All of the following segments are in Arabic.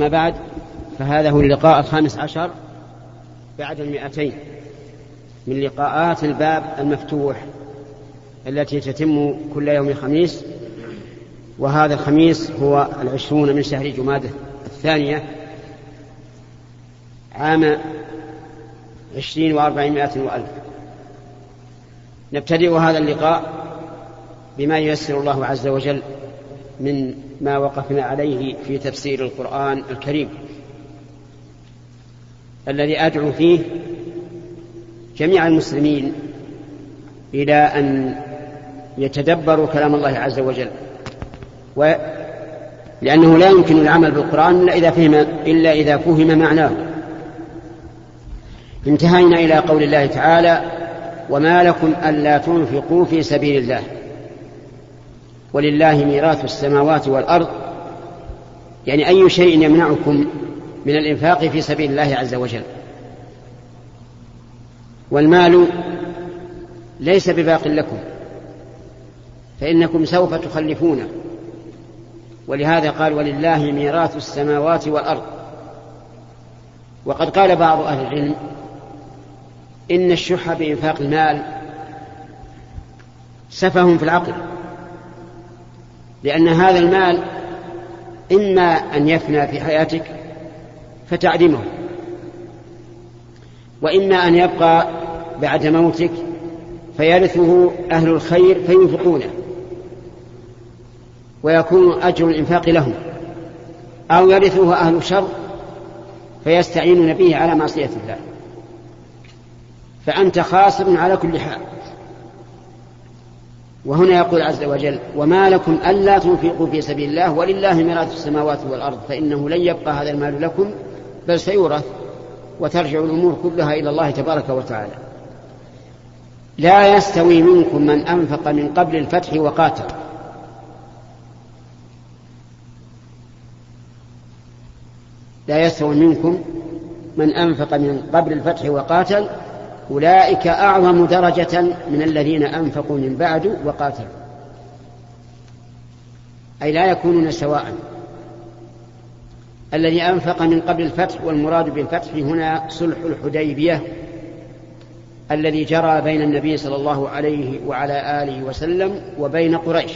ما بعد؟ فهذا هو اللقاء الخامس عشر بعد المئتين من لقاءات الباب المفتوح التي تتم كل يوم خميس وهذا الخميس هو العشرون من شهر جمادة الثانية عام عشرين وأربعمائة وألف. نبتدئ هذا اللقاء بما ييسر الله عز وجل من ما وقفنا عليه في تفسير القرآن الكريم. الذي أدعو فيه جميع المسلمين إلى أن يتدبروا كلام الله عز وجل. و لأنه لا يمكن العمل بالقرآن إلا إذا فهم إلا إذا فهم معناه. انتهينا إلى قول الله تعالى وما لكم ألا تنفقوا في سبيل الله. ولله ميراث السماوات والأرض. يعني أي شيء يمنعكم من الإنفاق في سبيل الله عز وجل. والمال ليس بباق لكم فإنكم سوف تخلفونه. ولهذا قال ولله ميراث السماوات والأرض. وقد قال بعض أهل العلم إن الشح بإنفاق المال سفه في العقل. لأن هذا المال إما أن يفنى في حياتك فتعدمه وإما أن يبقى بعد موتك فيرثه أهل الخير فينفقونه ويكون أجر الإنفاق لهم أو يرثه أهل الشر فيستعينون به على معصية الله. فأنت خاسر على كل حال. وهنا يقول عز وجل وما لكم ألا تنفقوا في سبيل الله ولله ميراث السماوات والأرض فإنه لن يبقى هذا المال لكم بل سيورث وترجع الأمور كلها إلى الله تبارك وتعالى. لا يستوي منكم من أنفق من قبل الفتح وقاتل. لا يستوي منكم من أنفق من قبل الفتح وقاتل أولئك أعظم درجة من الذين أنفقوا من بعد وقاتلوا. أي لا يكونون سواء. الذي أنفق من قبل الفتح والمراد بالفتح هنا صلح الحديبية الذي جرى بين النبي صلى الله عليه وعلى آله وسلم وبين قريش.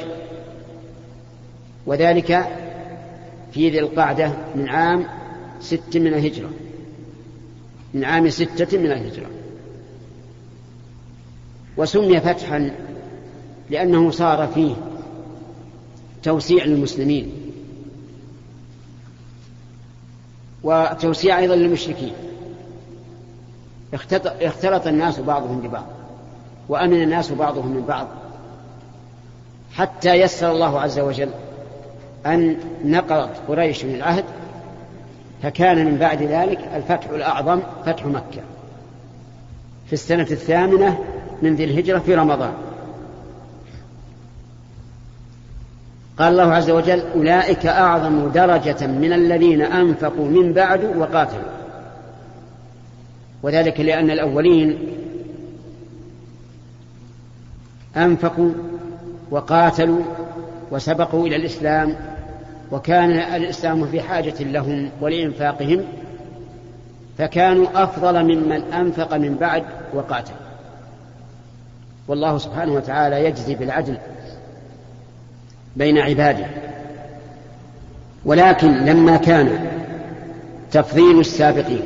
وذلك في ذي القعدة من عام ست من الهجرة. من عام ستة من الهجرة. وسمي فتحا لأنه صار فيه توسيع للمسلمين وتوسيع أيضا للمشركين. اختلط الناس بعضهم ببعض وأمن الناس بعضهم من بعض حتى يسر الله عز وجل أن نقضت قريش من العهد فكان من بعد ذلك الفتح الأعظم فتح مكة. في السنة الثامنة من ذي الهجرة في رمضان. قال الله عز وجل أولئك أعظم درجة من الذين أنفقوا من بعد وقاتلوا. وذلك لأن الأولين أنفقوا وقاتلوا وسبقوا إلى الإسلام وكان الإسلام في حاجة لهم ولإنفاقهم فكانوا أفضل ممن أنفق من بعد وقاتل. والله سبحانه وتعالى يجزي بالعدل بين عباده. ولكن لما كان تفضيل السابقين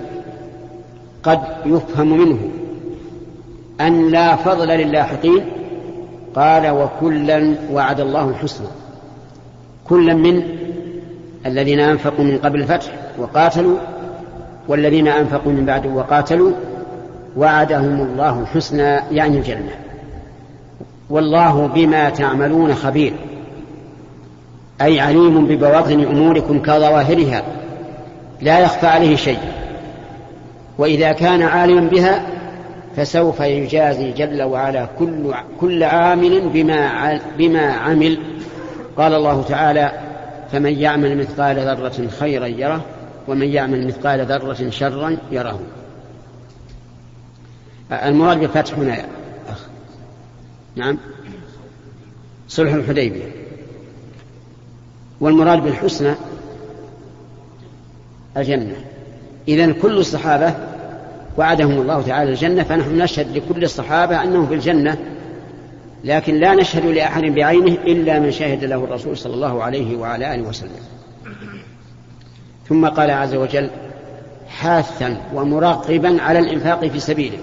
قد يفهم منه أن لا فضل للاحقين قال وكلا وعد الله الحسنى. كلا من الذين أنفقوا من قبل الفتح وقاتلوا والذين أنفقوا من بعد وقاتلوا وعدهم الله الحسنى يعني الجنة. والله بما تعملون خبير. أي عليم ببواطن أموركم كظواهرها لا يخفى عليه شيء. وإذا كان عالما بها فسوف يجازي جل وعلا كل كل عامل بما بما عمل. قال الله تعالى فمن يعمل مثقال ذرة خيرا يره ومن يعمل مثقال ذرة شرا يره. المراد بالفتح هنا نعم. صلح الحديبية. والمراد بالحسنى الجنة. إذا كل الصحابة وعدهم الله تعالى الجنة فنحن نشهد لكل الصحابة أنهم في الجنة لكن لا نشهد لأحد بعينه إلا من شهد له الرسول صلى الله عليه وعلى آله وسلم. ثم قال عز وجل حاثا ومراقبا على الإنفاق في سبيله.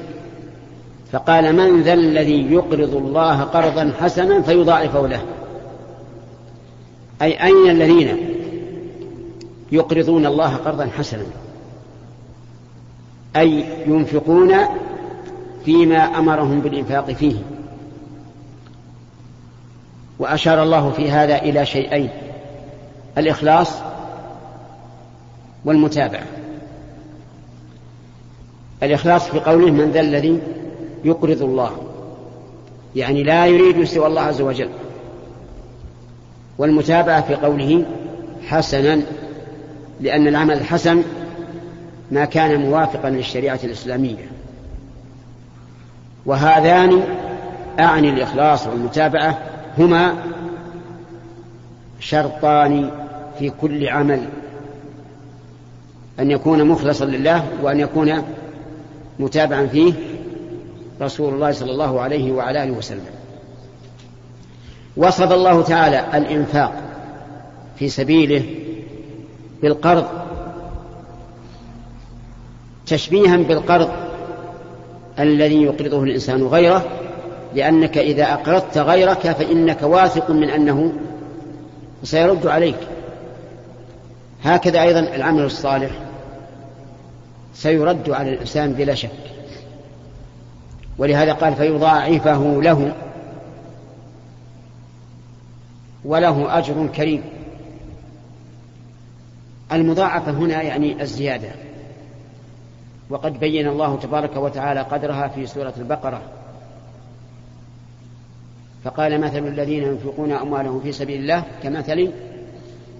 فقال من ذا الذي يقرض الله قرضا حسنا فيضاعفه له. أي أين الذين يقرضون الله قرضا حسنا؟ أي ينفقون فيما أمرهم بالإنفاق فيه. وأشار الله في هذا إلى شيئين الإخلاص والمتابعة. الإخلاص في قوله من ذا الذي يقرض الله. يعني لا يريد سوى الله عز وجل. والمتابعة في قوله حسنا لأن العمل الحسن ما كان موافقا للشريعة الإسلامية. وهذان أعني الإخلاص والمتابعة هما شرطان في كل عمل. أن يكون مخلصا لله وأن يكون متابعا فيه رسول الله صلى الله عليه وعلى آله وسلم. وصف الله تعالى الإنفاق في سبيله بالقرض تشبيها بالقرض الذي يقرضه الإنسان غيره لأنك إذا أقرضت غيرك فإنك واثق من أنه سيرد عليك. هكذا أيضا العمل الصالح سيرد على الإنسان بلا شك. ولهذا قال فيضاعفه له. وله أجر كريم. المضاعفة هنا يعني الزيادة. وقد بين الله تبارك وتعالى قدرها في سورة البقرة. فقال مثل الذين ينفقون أموالهم في سبيل الله كمثل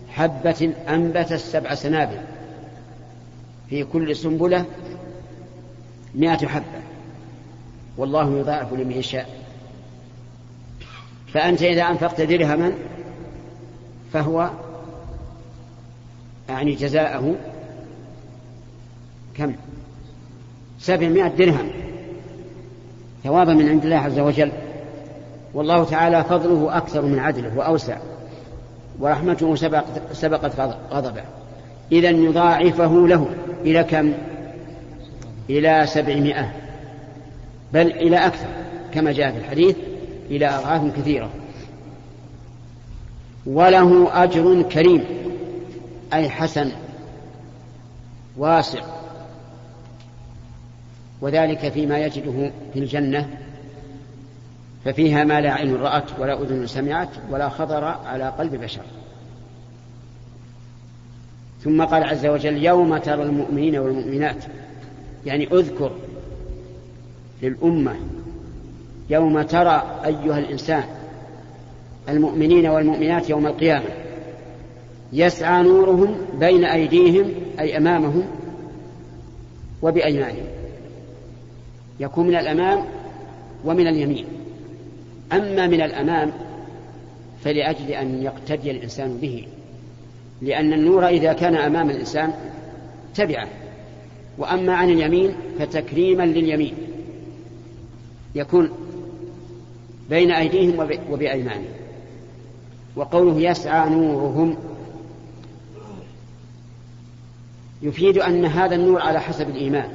حبة أنبتت سبع سنابل في كل سنبلة مائة حبة. والله يضاعف لمن يشاء. فأنت إذا أنفقت درهما فهو يعني جزاءه كم؟ سبعمائة درهم. ثوابا من عند الله عز وجل. والله تعالى فضله أكثر من عدله وأوسع. ورحمته سبقت, سبقت غضبه. إذا يضاعفه له إلى كم؟ إلى سبعمائة. بل إلى أكثر كما جاء في الحديث إلى أضعاف كثيرة. وله أجر كريم أي حسن واسع. وذلك فيما يجده في الجنة ففيها ما لا عين رأت ولا أذن سمعت ولا خطر على قلب بشر. ثم قال عز وجل يوم ترى المؤمنين والمؤمنات يعني اذكر للأمة. يوم ترى أيها الإنسان المؤمنين والمؤمنات يوم القيامة يسعى نورهم بين أيديهم أي أمامهم وبأيمانهم. يكون من الأمام ومن اليمين. أما من الأمام فلأجل أن يقتدي الإنسان به لأن النور إذا كان أمام الإنسان تبعه. وأما عن اليمين فتكريما لليمين. يكون بين أيديهم وبأيمانهم. وقوله يسعى نورهم يفيد أن هذا النور على حسب الإيمان.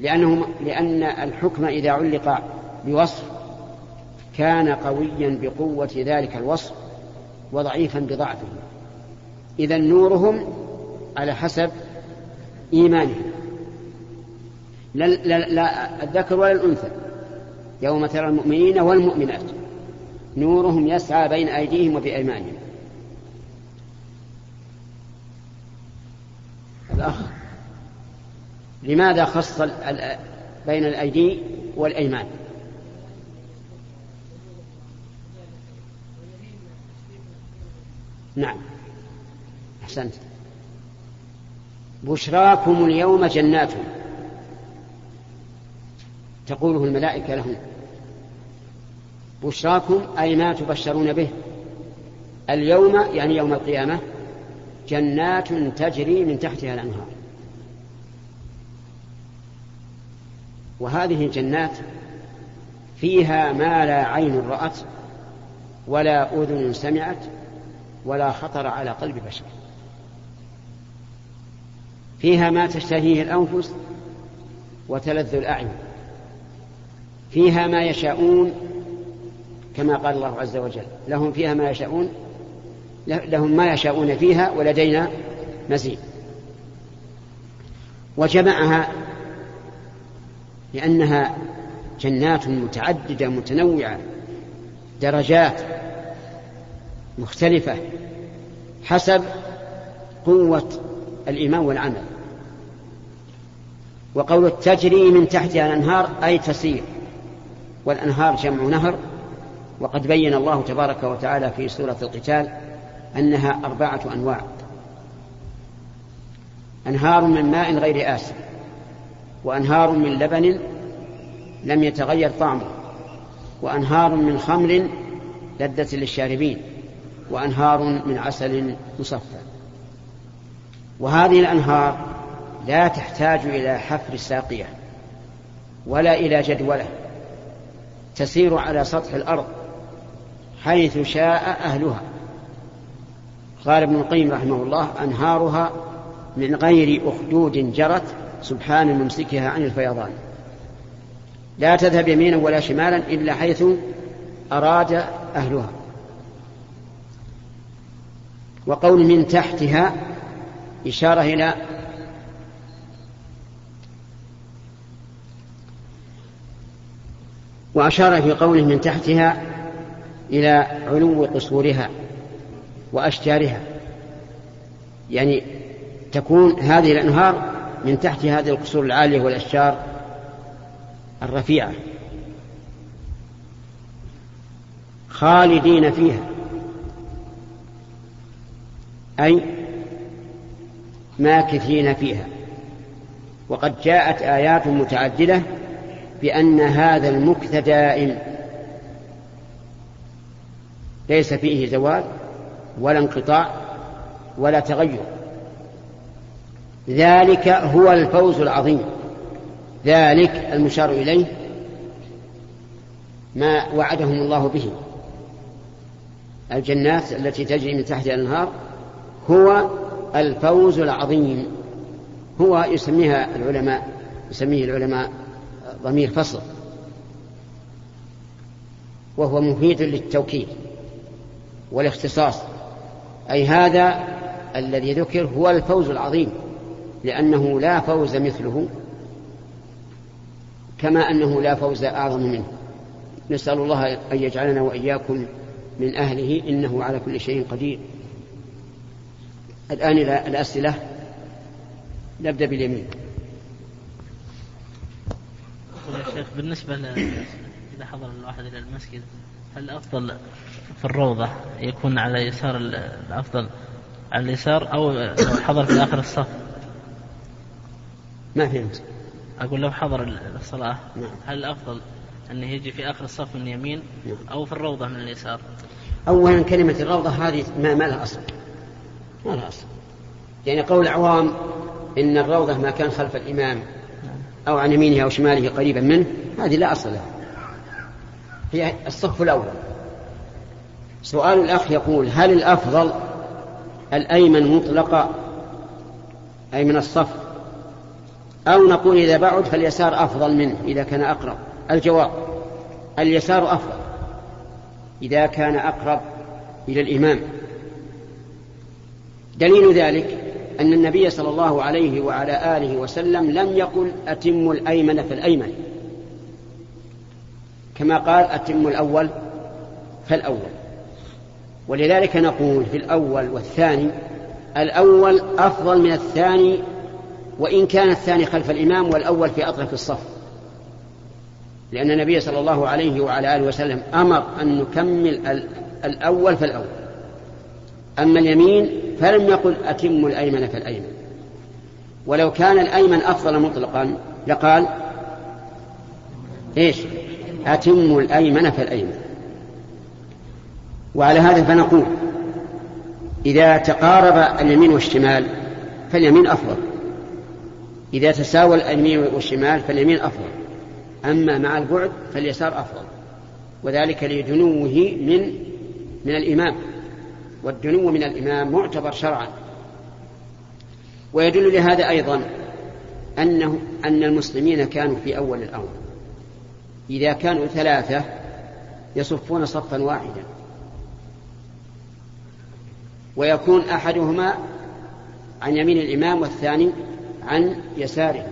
لأنه لأن الحكم إذا علق بوصف كان قويا بقوة ذلك الوصف وضعيفا بضعفه. إذا نورهم على حسب إيمانهم. لا, لا, لا الذكر ولا الأنثى. يوم ترى المؤمنين والمؤمنات. نورهم يسعى بين أيديهم وبأيمانهم. الأخ لماذا خص بين الأيدي والأيمان؟ نعم. أحسنت. بشراكم اليوم جنات. تقوله الملائكة لهم. بشراكم أي ما تبشرون به. اليوم يعني يوم القيامة جنات تجري من تحتها الأنهار. وهذه الجنات فيها ما لا عين رأت ولا أذن سمعت ولا خطر على قلب بشر. فيها ما تشتهيه الأنفس وتلذ الأعين. فيها ما يشاءون كما قال الله عز وجل. لهم فيها ما يشاءون لهم ما يشاءون فيها ولدينا مزيد. وجمعها لأنها جنات متعددة متنوعة درجات مختلفة حسب قوة الإيمان والعمل. وقول تجري من تحتها الأنهار أي تسير. والأنهار جمع نهر وقد بين الله تبارك وتعالى في سورة القتال أنها أربعة أنواع. أنهار من ماء غير آسف وأنهار من لبن لم يتغير طعمه وأنهار من خمر لذة للشاربين وأنهار من عسل مصفى. وهذه الأنهار لا تحتاج إلى حفر ساقية ولا إلى جدولة تسير على سطح الأرض حيث شاء أهلها. قال ابن القيم رحمه الله أنهارها من غير أخدود جرت سبحان ممسكها عن الفيضان. لا تذهب يمينا ولا شمالا إلا حيث أراد أهلها. وقول من تحتها إشارة إلى وأشار في قوله من تحتها إلى علو قصورها وأشجارها. يعني تكون هذه الأنهار من تحت هذه القصور العالية والأشجار الرفيعة خالدين فيها. أي ماكثين فيها. وقد جاءت آيات متعددة بأن هذا المكث دائم. ليس فيه زوال ولا انقطاع ولا تغير. ذلك هو الفوز العظيم. ذلك المشار إليه ما وعدهم الله به. الجنات التي تجري من تحت الأنهار هو الفوز العظيم. هو يسميها العلماء يسميه العلماء ضمير فصل. وهو مفيد للتوكيد والاختصاص. أي هذا الذي ذكر هو الفوز العظيم لأنه لا فوز مثله كما أنه لا فوز أعظم منه. نسأل الله أن يجعلنا وإياكم من أهله إنه على كل شيء قدير. الآن الأسئلة. نبدأ باليمين. يا شيخ بالنسبة إذا حضر الواحد إلى المسجد هل الأفضل في الروضة يكون على يسار الأفضل على اليسار أو لو حضر في آخر الصف؟ ما فهمت. أقول لو حضر الصلاة نعم. هل الأفضل أنه يجي في آخر الصف من اليمين نعم. أو في الروضة من اليسار؟ أولا كلمة الروضة هذه ما, ما لها أصل. ما لها أصل. يعني قول العوام إن الروضة ما كان خلف الإمام أو عن يمينه أو شماله قريبا منه هذه لا أصل لها. هي الصف الأول. سؤال الأخ يقول هل الأفضل الأيمن مطلقا أي من الصف؟ أو نقول إذا بعد فاليسار أفضل منه إذا كان أقرب. الجواب اليسار أفضل. إذا كان أقرب إلى الإمام. دليل ذلك أن النبي صلى الله عليه وعلى آله وسلم لم يقل أتم الأيمن فالأيمن كما قال أتم الأول فالأول ولذلك نقول في الأول والثاني الأول أفضل من الثاني وإن كان الثاني خلف الإمام والأول في أطرف الصف. لأن النبي صلى الله عليه وعلى آله وسلم أمر أن نكمل الأول فالأول أما اليمين فلم يقل أتم الأيمن فالأيمن ولو كان الأيمن أفضل مطلقا لقال إيش؟ أتم الأيمن فالأيمن وعلى هذا فنقول إذا تقارب اليمين والشمال فاليمين أفضل. إذا تساوى اليمين والشمال فاليمين أفضل. أما مع البعد فاليسار أفضل. وذلك لدنوه من من الإمام. والدنو من الإمام معتبر شرعا. ويدل لهذا أيضا أنه أن المسلمين كانوا في أول الأمر. إذا كانوا ثلاثة يصفون صفا واحدا. ويكون أحدهما عن يمين الإمام والثاني عن يساره.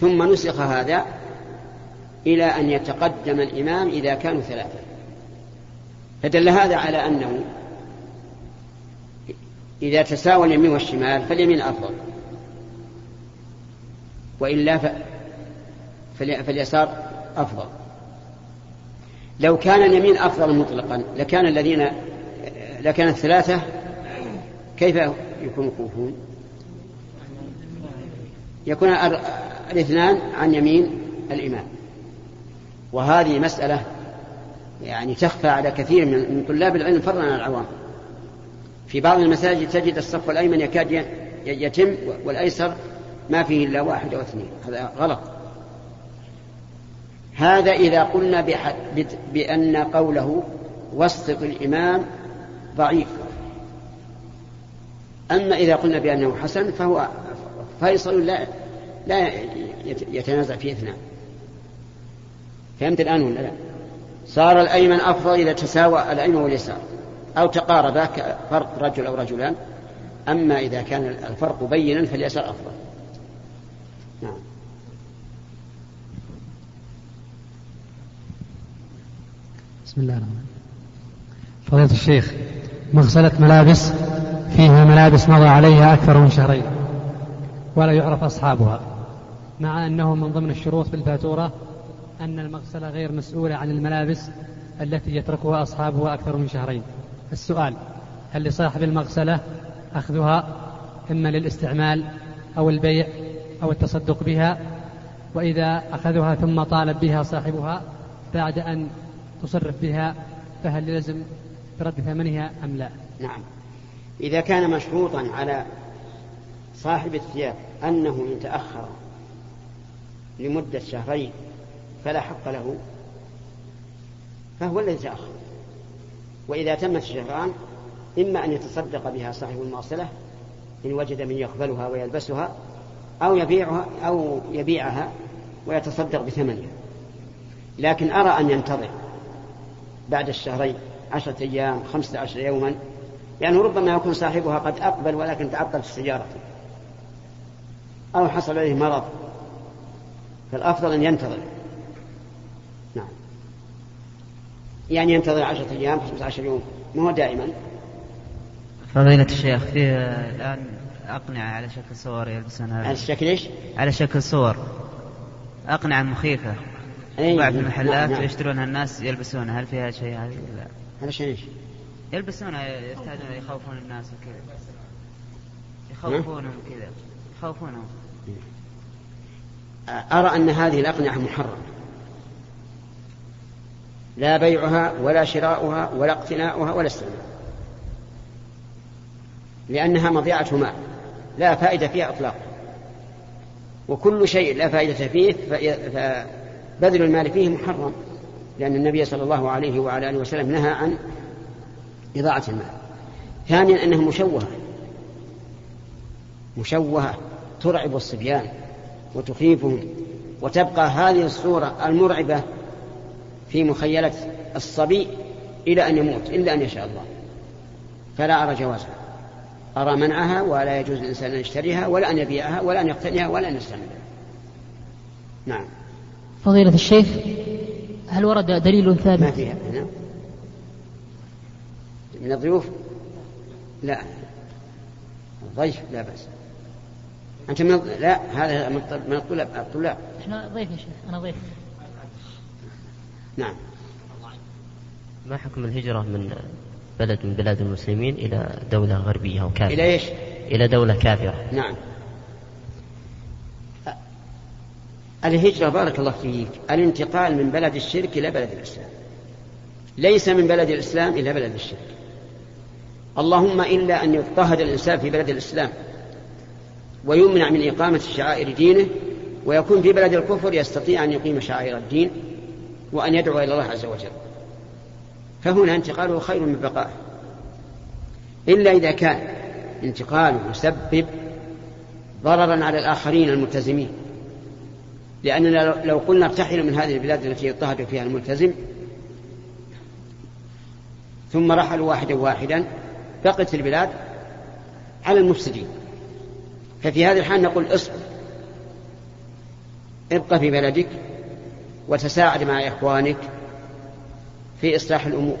ثم نسخ هذا إلى أن يتقدم الإمام إذا كانوا ثلاثة. فدل هذا على أنه إذا تساوى اليمين والشمال فاليمين أفضل. وإلا فاليسار أفضل. لو كان اليمين أفضل مطلقا لكان الذين لكان الثلاثة كيف يكونوا كوفون يكون الاثنان عن يمين الإمام. وهذه مسألة يعني تخفى على كثير من طلاب العلم فضلا عن العوام. في بعض المساجد تجد الصف الأيمن يكاد يتم والأيسر ما فيه إلا واحد أو اثنين. هذا غلط. هذا إذا قلنا بأن قوله وسط الإمام ضعيف. أما إذا قلنا بأنه حسن فهو فيصل لا لا يتنازع فيه إثنان. فهمت الآن ولا لا؟ صار الأيمن أفضل إذا تساوى الأيمن واليسار. أو تقاربا كفرق رجل أو رجلان أما إذا كان الفرق بينا فاليسار أفضل. نعم. بسم الله الرحمن فضيلة الشيخ مغسلة ملابس؟ فيها ملابس مضى عليها أكثر من شهرين ولا يعرف أصحابها مع أنه من ضمن الشروط في الفاتورة أن المغسلة غير مسؤولة عن الملابس التي يتركها أصحابها أكثر من شهرين. السؤال هل لصاحب المغسلة أخذها إما للاستعمال أو البيع أو التصدق بها؟ وإذا أخذها ثم طالب بها صاحبها بعد أن تصرف بها فهل يلزم برد ثمنها أم لا؟ نعم. إذا كان مشروطا على صاحب الثياب أنه إن تأخر لمدة شهرين فلا حق له فهو الذي تأخر. وإذا تمت الشهران إما أن يتصدق بها صاحب المغسلة إن وجد من يقبلها ويلبسها أو يبيعها أو يبيعها ويتصدق بثمنها. لكن أرى أن ينتظر بعد الشهرين عشرة أيام خمسة عشر يوما لأنه ربما يكون صاحبها قد أقبل ولكن تعطل في السيارة. أو حصل عليه مرض فالأفضل أن ينتظر نعم يعني ينتظر عشرة أيام خمسة عشر يوم ما هو دائما. فضيلة الشيخ فيه الآن أقنعة على شكل صور يلبسونها على شكل إيش؟ على شكل صور. أقنعة مخيفة. أي بعض المحلات نعم. يشترونها الناس يلبسونها. هل فيها شيء؟ هذه ولا هذا شيء إيش؟ يلبسونها يحتاجون يخوفون الناس وكذا. يخوفونهم كذا. يخوفونهم. أرى أن هذه الأقنعة محرمة. لا بيعها ولا شراؤها ولا اقتناؤها ولا استعمالها لأنها مضيعة مال لا فائدة فيها إطلاقا. وكل شيء لا فائدة فيه فبذل المال فيه محرم لأن النبي صلى الله عليه وعلى آله وسلم نهى عن إضاعة المال. ثانيا أنها مشوهة. مشوهة ترعب الصبيان وتخيفهم وتبقى هذه الصورة المرعبة في مخيلة الصبي إلى أن يموت إلا أن يشاء الله. فلا أرى جوازها. أرى منعها ولا يجوز للإنسان أن يشتريها ولا أن يبيعها ولا أن يقتنيها ولا أن يستعملها. نعم. فضيلة الشيخ هل ورد دليل ما ثابت فيها. هنا من الضيوف؟ لا. الضيف لا بأس. أنت من لا هذا من الط- من الطلاب. الطلاب. إحنا ضيف يا شيخ أنا ضيف. نعم. ما حكم الهجرة من بلد من بلاد المسلمين إلى دولة غربية أو كافرة؟ إلى إيش؟ إلى دولة كافرة. نعم. الهجرة بارك الله فيك. الانتقال من بلد الشرك إلى بلد الإسلام. ليس من بلد الإسلام إلى بلد الشرك. اللهم إلا أن يضطهد الإنسان في بلد الإسلام ويمنع من إقامة شعائر دينه ويكون في بلد الكفر يستطيع أن يقيم شعائر الدين وأن يدعو إلى الله عز وجل. فهنا انتقاله خير من بقائه. إلا إذا كان انتقاله يسبب ضررا على الآخرين الملتزمين. لأننا لو قلنا ارتحلوا من هذه البلاد التي يضطهد فيها الملتزم ثم رحلوا واحدا واحدا بقت البلاد على المفسدين. ففي هذه الحال نقول اصبر. ابقى في بلدك. وتساعد مع إخوانك في إصلاح الأمور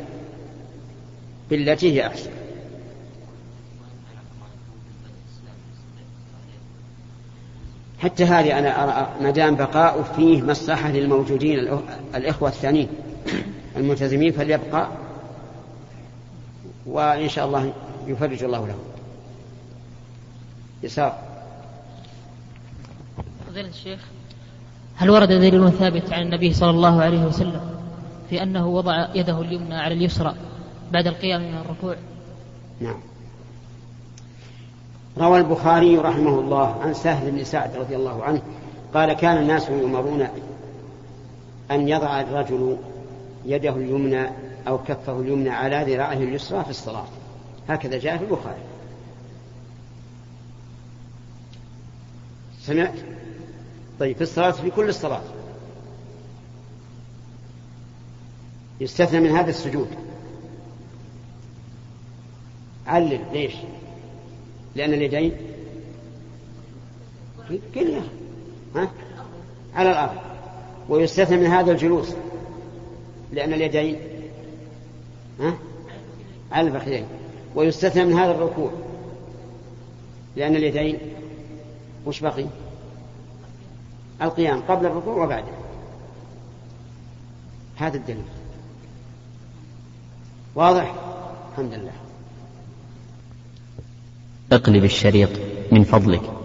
بالتي هي أحسن. حتى هذه أنا أرى ما دام بقاء فيه مصلحة للموجودين الإخوة الثانيين الملتزمين فليبقى وإن شاء الله يفرج الله له. يسار. فضيلة الشيخ هل ورد دليل ثابت عن النبي صلى الله عليه وسلم في أنه وضع يده اليمنى على اليسرى بعد القيام من الركوع؟ نعم. روى البخاري رحمه الله عن سهل بن سعد رضي الله عنه قال كان الناس يؤمرون أن يضع الرجل يده اليمنى أو كفه اليمنى على ذراعه اليسرى في الصلاة. هكذا جاء في البخاري. سمعت؟ طيب في الصلاة في كل الصلاة. يستثنى من هذا السجود. علل. ليش؟ لأن اليدين كلها ها؟ على الأرض. ويستثنى من هذا الجلوس. لأن اليدين ها؟ على الفخذين ويستثنى من هذا الركوع. لأن اليدين وش بقي؟ القيام قبل الركوع وبعده. هذا الدليل. واضح؟ الحمد لله. اقلب الشريط من فضلك.